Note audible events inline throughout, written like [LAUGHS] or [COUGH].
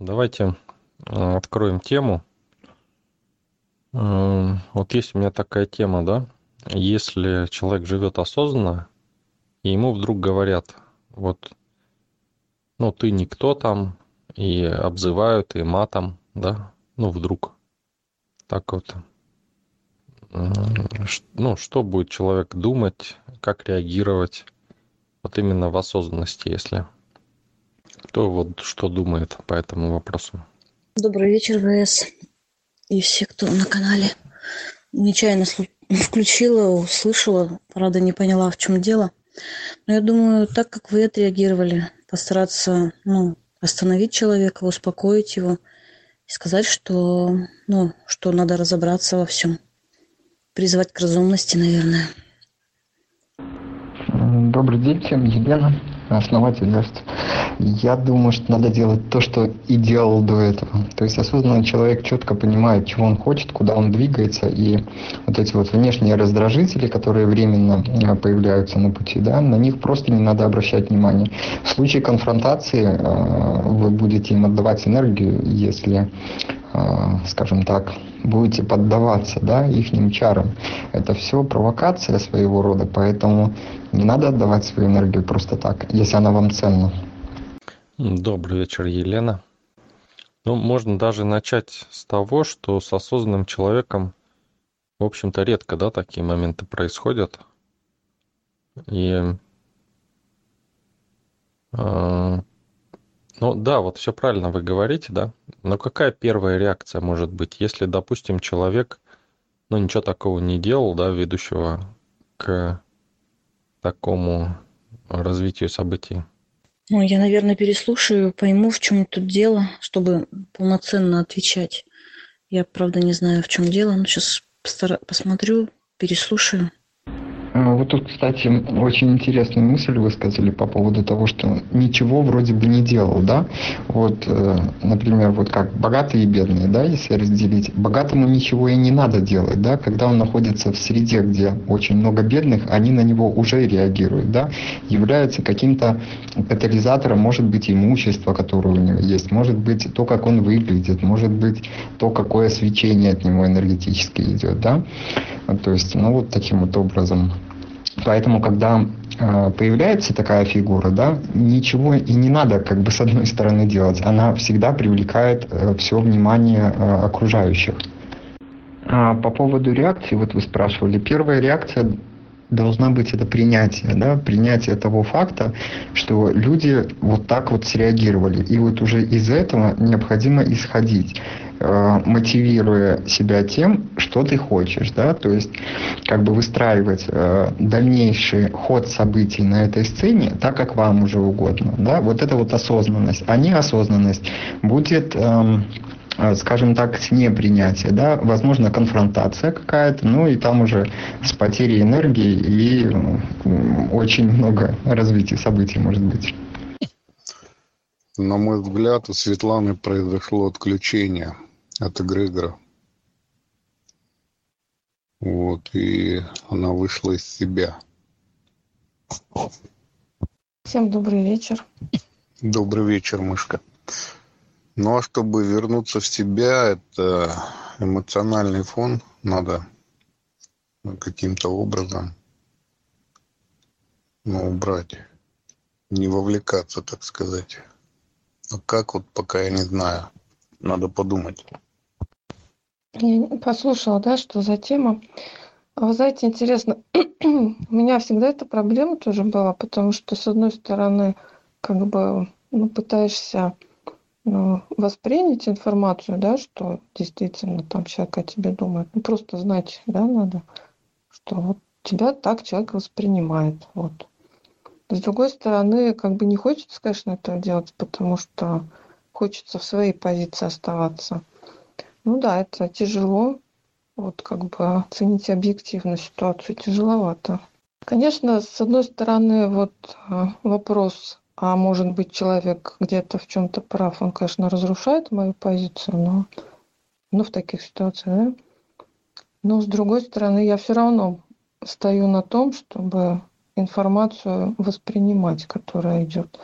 Давайте э, откроем тему. Вот есть у меня такая тема, да? Если человек живет осознанно, и ему вдруг говорят, вот, ну, ты никто там, и обзывают, и матом, да? Ну, вдруг. Так вот. Ну, что будет человек думать, как реагировать, вот именно в осознанности, если кто вот что думает по этому вопросу. Добрый вечер, ВС. И все, кто на канале. Нечаянно включила, услышала, правда не поняла, в чем дело. Но я думаю, так как вы отреагировали, постараться ну, остановить человека, успокоить его и сказать, что, ну, что надо разобраться во всем. Призвать к разумности, наверное. Добрый день всем, Елена, основатель Верст. Я думаю, что надо делать то, что и делал до этого. То есть осознанный человек четко понимает, чего он хочет, куда он двигается, и вот эти вот внешние раздражители, которые временно э, появляются на пути, да, на них просто не надо обращать внимание. В случае конфронтации э, вы будете им отдавать энергию, если э, скажем так, будете поддаваться, да, ихним чарам. Это все провокация своего рода, поэтому не надо отдавать свою энергию просто так, если она вам ценна. Добрый вечер, Елена. Ну, можно даже начать с того, что с осознанным человеком, в общем-то, редко, да, такие моменты происходят. И, э, ну, да, вот все правильно вы говорите, да. Но какая первая реакция может быть, если, допустим, человек, ну, ничего такого не делал, да, ведущего к такому развитию событий? Ну, я, наверное, переслушаю, пойму, в чем тут дело, чтобы полноценно отвечать. Я, правда, не знаю, в чем дело, но сейчас посмотрю, переслушаю. Вот тут, кстати, очень интересную мысль высказали по поводу того, что ничего вроде бы не делал, да? Вот, э, например, вот как богатые и бедные, да, если разделить. Богатому ничего и не надо делать, да? Когда он находится в среде, где очень много бедных, они на него уже реагируют, да? Являются каким-то катализатором, может быть, имущество, которое у него есть, может быть, то, как он выглядит, может быть, то, какое свечение от него энергетически идет, да? То есть, ну, вот таким вот образом. Поэтому, когда э, появляется такая фигура, да, ничего и не надо, как бы, с одной стороны делать. Она всегда привлекает э, все внимание э, окружающих. А по поводу реакции, вот вы спрашивали, первая реакция должна быть это принятие, да, принятие того факта, что люди вот так вот среагировали. И вот уже из этого необходимо исходить, мотивируя себя тем, что ты хочешь, да, то есть как бы выстраивать э, дальнейший ход событий на этой сцене так, как вам уже угодно, да, вот это вот осознанность, а неосознанность будет эм, э, скажем так, с непринятия, да, возможно, конфронтация какая-то, ну и там уже с потерей энергии и очень много развития событий может быть. На мой взгляд, у Светланы произошло отключение от эгрегора. Вот, и она вышла из себя. Всем добрый вечер. Добрый вечер, мышка. Ну а чтобы вернуться в себя, это эмоциональный фон надо каким-то образом ну, убрать. Не вовлекаться, так сказать. А как вот пока я не знаю. Надо подумать. Послушала, да, что за тема. Вы знаете, интересно, [CLEARS THROAT] у меня всегда эта проблема тоже была, потому что, с одной стороны, как бы ну, пытаешься ну, воспринять информацию, да, что действительно там человек о тебе думает. Ну, просто знать, да, надо, что вот тебя так человек воспринимает. Вот. С другой стороны, как бы не хочется, конечно, этого делать, потому что хочется в своей позиции оставаться. Ну да, это тяжело. Вот как бы оценить объективно ситуацию тяжеловато. Конечно, с одной стороны, вот э, вопрос, а может быть человек где-то в чем-то прав, он, конечно, разрушает мою позицию, но, но в таких ситуациях, да? Но с другой стороны, я все равно стою на том, чтобы информацию воспринимать, которая идет,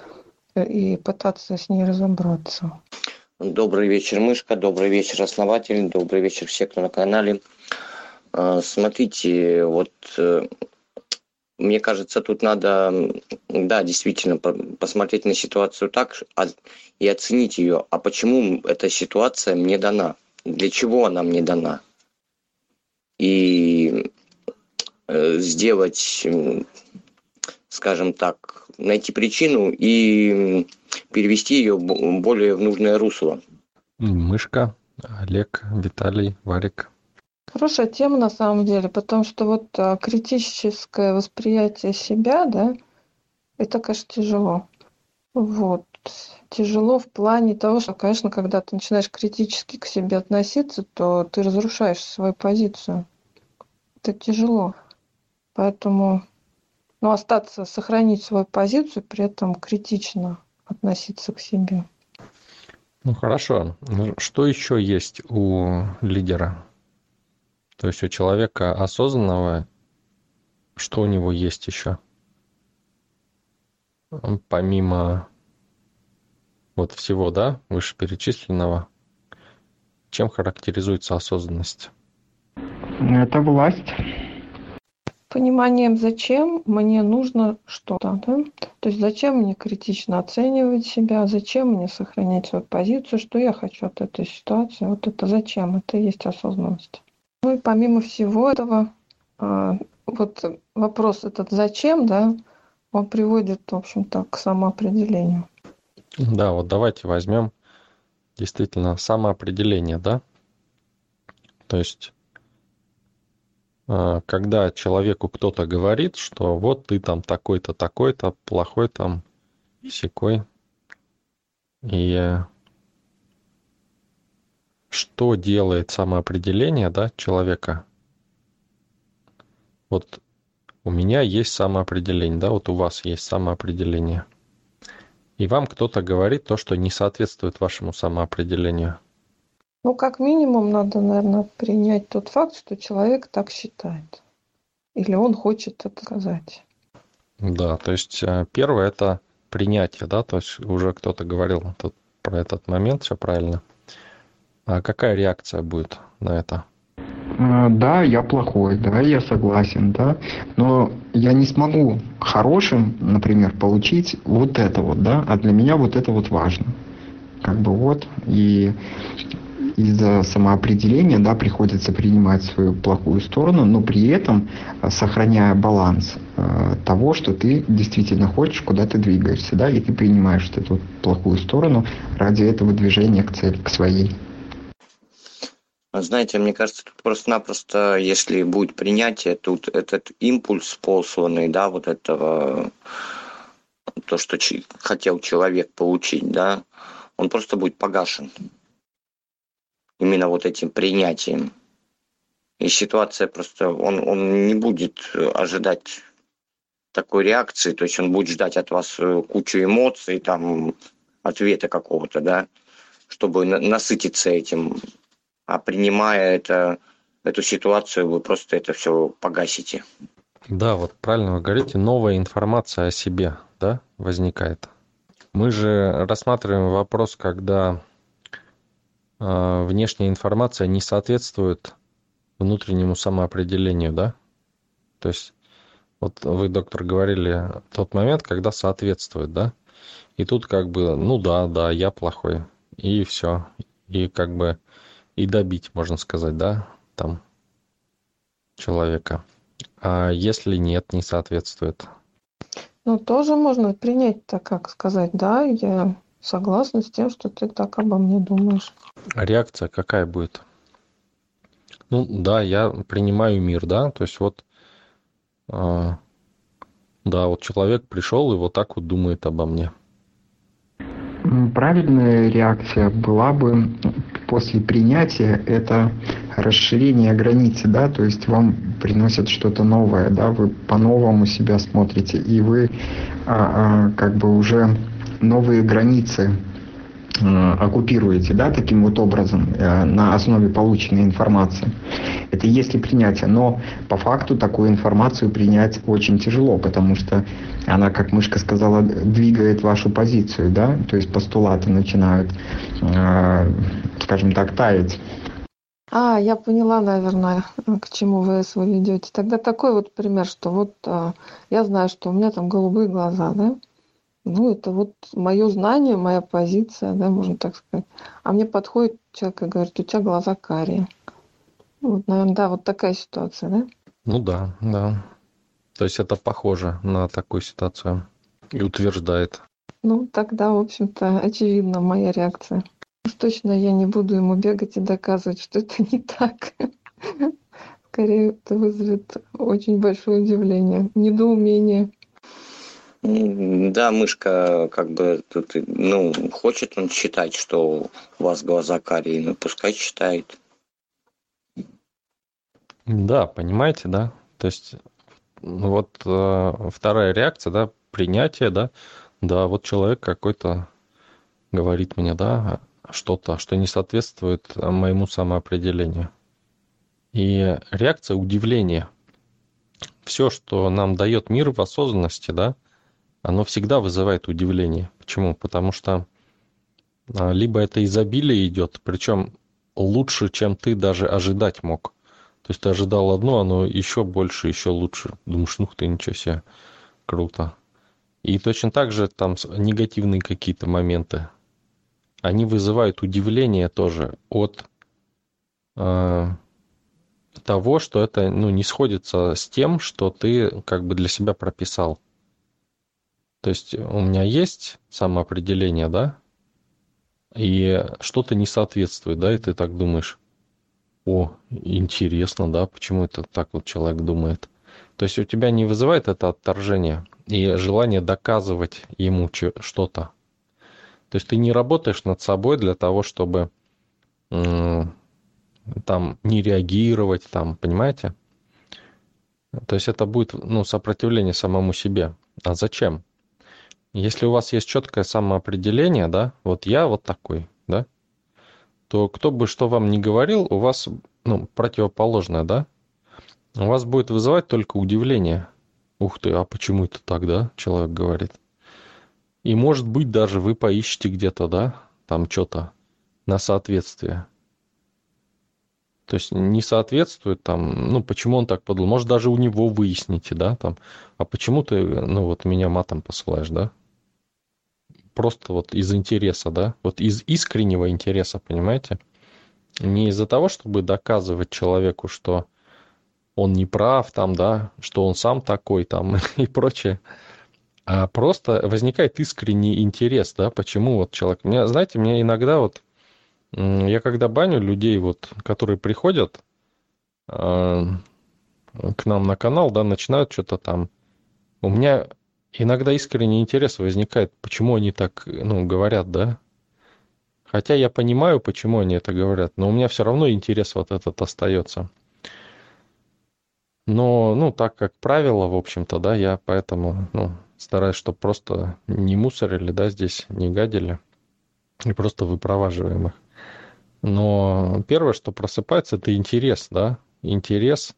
э, и пытаться с ней разобраться. Добрый вечер, Мышка. Добрый вечер, основатель. Добрый вечер все, кто на канале. А, смотрите, вот э, мне кажется, тут надо, да, действительно, посмотреть на ситуацию так а, и оценить ее. А почему эта ситуация мне дана? Для чего она мне дана? И э, сделать, скажем так, найти причину и перевести ее более в нужное русло. Мышка, Олег, Виталий, Варик. Хорошая тема на самом деле, потому что вот а, критическое восприятие себя, да, это, конечно, тяжело. Вот. Тяжело в плане того, что, конечно, когда ты начинаешь критически к себе относиться, то ты разрушаешь свою позицию. Это тяжело. Поэтому, ну, остаться, сохранить свою позицию, при этом критично относиться к себе. Ну хорошо. Ну, что еще есть у лидера? То есть у человека осознанного, что у него есть еще? Помимо вот всего, да, вышеперечисленного, чем характеризуется осознанность? Это власть пониманием, зачем мне нужно что-то. Да? То есть зачем мне критично оценивать себя, зачем мне сохранять свою позицию, что я хочу от этой ситуации. Вот это зачем, это и есть осознанность. Ну и помимо всего этого, а, вот вопрос этот зачем, да, он приводит, в общем-то, к самоопределению. Да, вот давайте возьмем действительно самоопределение, да? То есть когда человеку кто-то говорит, что вот ты там такой-то, такой-то, плохой там, секой. И что делает самоопределение да, человека? Вот у меня есть самоопределение, да, вот у вас есть самоопределение. И вам кто-то говорит то, что не соответствует вашему самоопределению – ну, как минимум, надо, наверное, принять тот факт, что человек так считает. Или он хочет это сказать. Да, то есть э, первое это принятие, да, то есть уже кто-то говорил тут про этот момент, все правильно. А какая реакция будет на это? А, да, я плохой, да, я согласен, да, но я не смогу хорошим, например, получить вот это вот, да, а для меня вот это вот важно. Как бы вот, и из-за самоопределения да, приходится принимать свою плохую сторону, но при этом э, сохраняя баланс э, того, что ты действительно хочешь, куда ты двигаешься, да, и ты принимаешь эту плохую сторону ради этого движения к цели, к своей. Знаете, мне кажется, тут просто-напросто, если будет принятие, тут этот импульс посланный, да, вот этого, то, что хотел человек получить, да, он просто будет погашен именно вот этим принятием. И ситуация просто, он, он не будет ожидать такой реакции, то есть он будет ждать от вас э, кучу эмоций, там, ответа какого-то, да, чтобы насытиться этим. А принимая это, эту ситуацию, вы просто это все погасите. Да, вот правильно вы говорите, новая информация о себе, да, возникает. Мы же рассматриваем вопрос, когда внешняя информация не соответствует внутреннему самоопределению, да? То есть вот вы, доктор, говорили тот момент, когда соответствует, да? И тут как бы, ну да, да, я плохой. И все. И как бы и добить, можно сказать, да, там человека. А если нет, не соответствует? Ну, тоже можно принять так, как сказать, да, я согласна с тем, что ты так обо мне думаешь. А реакция какая будет? Ну да, я принимаю мир, да, то есть вот, э, да, вот человек пришел и вот так вот думает обо мне. Правильная реакция была бы после принятия это расширение границы, да, то есть вам приносят что-то новое, да, вы по-новому себя смотрите, и вы а, а, как бы уже новые границы оккупируете, да, таким вот образом, э, на основе полученной информации. Это если принятие. Но по факту такую информацию принять очень тяжело, потому что она, как мышка сказала, двигает вашу позицию, да, то есть постулаты начинают, э, скажем так, таять. А, я поняла, наверное, к чему вы вы ведете. Тогда такой вот пример, что вот я знаю, что у меня там голубые глаза, да? Ну, это вот мое знание, моя позиция, да, можно так сказать. А мне подходит человек и говорит, у тебя глаза карие. Вот, наверное, да, вот такая ситуация, да? Ну да, да. То есть это похоже на такую ситуацию и утверждает. Ну, тогда, в общем-то, очевидна моя реакция. Уж точно я не буду ему бегать и доказывать, что это не так. Скорее, это вызовет очень большое удивление, недоумение. Да, мышка, как бы тут, ну, хочет он считать, что у вас глаза карие, ну, пускай считает. Да, понимаете, да? То есть ну, вот э, вторая реакция, да, принятие, да, да, вот человек какой-то говорит мне, да, что-то, что не соответствует моему самоопределению. И реакция удивления. Все, что нам дает мир в осознанности, да, оно всегда вызывает удивление. Почему? Потому что а, либо это изобилие идет, причем лучше, чем ты даже ожидать мог. То есть ты ожидал одно, оно еще больше, еще лучше. Думаешь, ну ты, ничего себе, круто. И точно так же там негативные какие-то моменты, они вызывают удивление тоже от э, того, что это ну, не сходится с тем, что ты как бы для себя прописал. То есть у меня есть самоопределение, да, и что-то не соответствует, да, и ты так думаешь, о, интересно, да, почему это так вот человек думает. То есть у тебя не вызывает это отторжение и желание доказывать ему что-то. То есть ты не работаешь над собой для того, чтобы там не реагировать, там, понимаете? То есть это будет ну, сопротивление самому себе. А зачем? Если у вас есть четкое самоопределение, да, вот я вот такой, да, то кто бы что вам ни говорил, у вас ну, противоположное, да, у вас будет вызывать только удивление. Ух ты, а почему это так, да, человек говорит. И может быть даже вы поищете где-то, да, там что-то на соответствие. То есть не соответствует там, ну, почему он так подумал. Может, даже у него выясните, да, там, а почему ты, ну, вот меня матом посылаешь, да? Просто вот из интереса, да, вот из искреннего интереса, понимаете? Не из-за того, чтобы доказывать человеку, что он не прав, там, да, что он сам такой, там, [LAUGHS] и прочее, а просто возникает искренний интерес, да, почему вот человек... Меня, знаете, мне иногда вот, я когда баню людей, вот, которые приходят э, к нам на канал, да, начинают что-то там, у меня иногда искренний интерес возникает, почему они так, ну, говорят, да? Хотя я понимаю, почему они это говорят, но у меня все равно интерес вот этот остается. Но, ну, так как правило, в общем-то, да, я поэтому, ну, стараюсь, чтобы просто не мусорили, да, здесь не гадили, и просто выпроваживаем их. Но первое, что просыпается, это интерес, да, интерес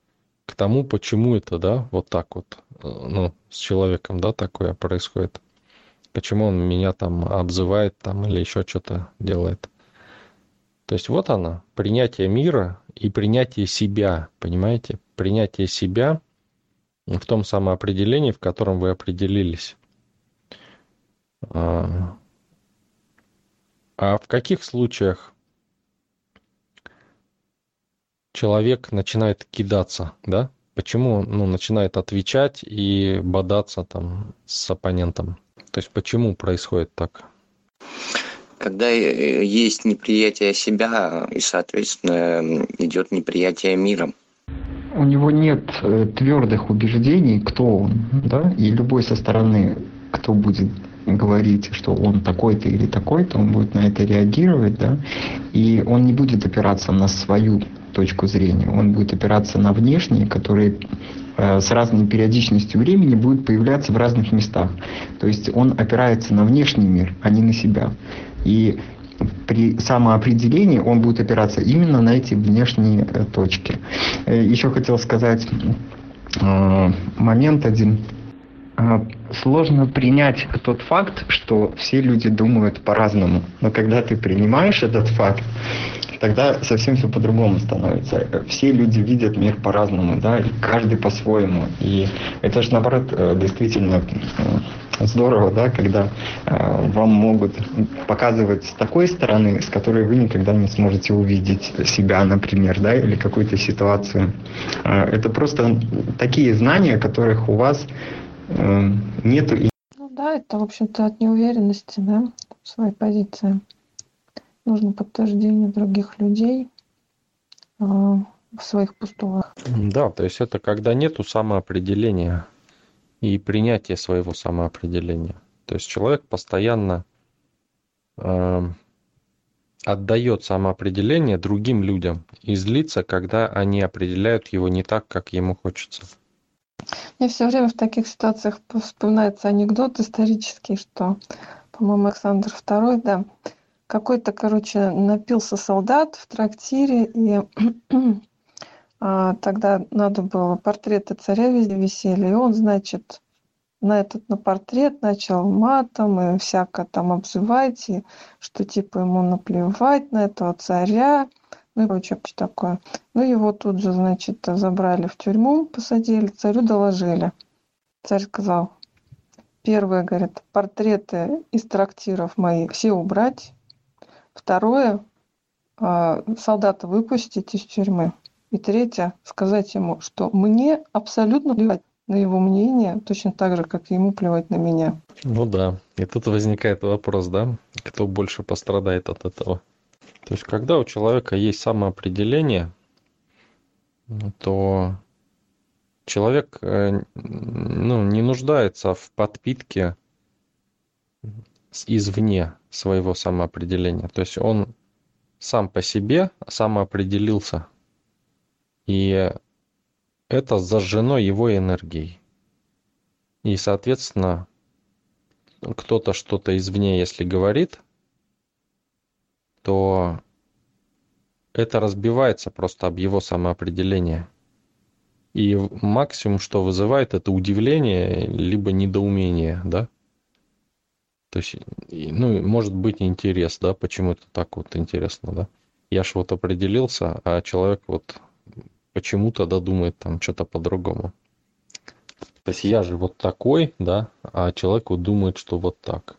к тому, почему это, да, вот так вот, э, ну, с человеком, да, такое происходит. Почему он меня там обзывает там или еще что-то делает. То есть вот она, принятие мира и принятие себя, понимаете? Принятие себя в том самоопределении, в котором вы определились. А, а в каких случаях человек начинает кидаться, да? Почему ну, начинает отвечать и бодаться там с оппонентом? То есть почему происходит так? Когда э, есть неприятие себя, и, соответственно, идет неприятие миром. У него нет э, твердых убеждений, кто он, да, и любой со стороны, кто будет говорить, что он такой-то или такой-то, он будет на это реагировать, да, и он не будет опираться на свою точку зрения. Он будет опираться на внешние, которые э, с разной периодичностью времени будут появляться в разных местах. То есть он опирается на внешний мир, а не на себя. И при самоопределении он будет опираться именно на эти внешние э, точки. Э, Еще хотел сказать момент один. А, Сложно принять тот факт, что все люди думают по-разному. Но когда ты принимаешь этот факт, тогда совсем все по-другому становится. Все люди видят мир по-разному, да, и каждый по-своему. И это же, наоборот, э, действительно э, здорово, да, когда э, вам могут показывать с такой стороны, с которой вы никогда не сможете увидеть себя, например, да, или какую-то ситуацию. Это просто такие знания, которых у вас э, нету и Ну да, это, в общем-то, от неуверенности, да, в своей позиции. Нужно подтверждение других людей а, в своих постулах. Да, то есть это когда нету самоопределения и принятия своего самоопределения. То есть человек постоянно э, отдает самоопределение другим людям и злится, когда они определяют его не так, как ему хочется. Мне все время в таких ситуациях вспоминается анекдот исторический, что, по-моему, Александр II, да, какой-то, короче, напился солдат в трактире, и [CLEARS THROAT] а, тогда надо было портреты царя везде висели, и он, значит, на этот на портрет начал матом и всяко там обзывать, и что типа ему наплевать на этого царя, ну и прочее такое. Ну его тут же, значит, забрали в тюрьму, посадили, царю доложили. Царь сказал, первое, говорит, портреты из трактиров моих все убрать. Второе, а, солдата выпустить из тюрьмы. И третье, сказать ему, что мне абсолютно плевать на его мнение, точно так же, как и ему плевать на меня. Ну да, и тут возникает вопрос, да, кто больше пострадает от этого. То есть, когда у человека есть самоопределение, то человек э, ну, не нуждается в подпитке извне своего самоопределения. То есть он сам по себе самоопределился. И это зажжено его энергией. И, соответственно, кто-то что-то извне, если говорит, то это разбивается просто об его самоопределение. И максимум, что вызывает, это удивление, либо недоумение, да? То есть, ну, может быть интерес, да, почему это так вот интересно, да? Я ж вот определился, а человек вот почему-то додумает там что-то по-другому. То есть я же вот такой, да, а человек вот думает, что вот так.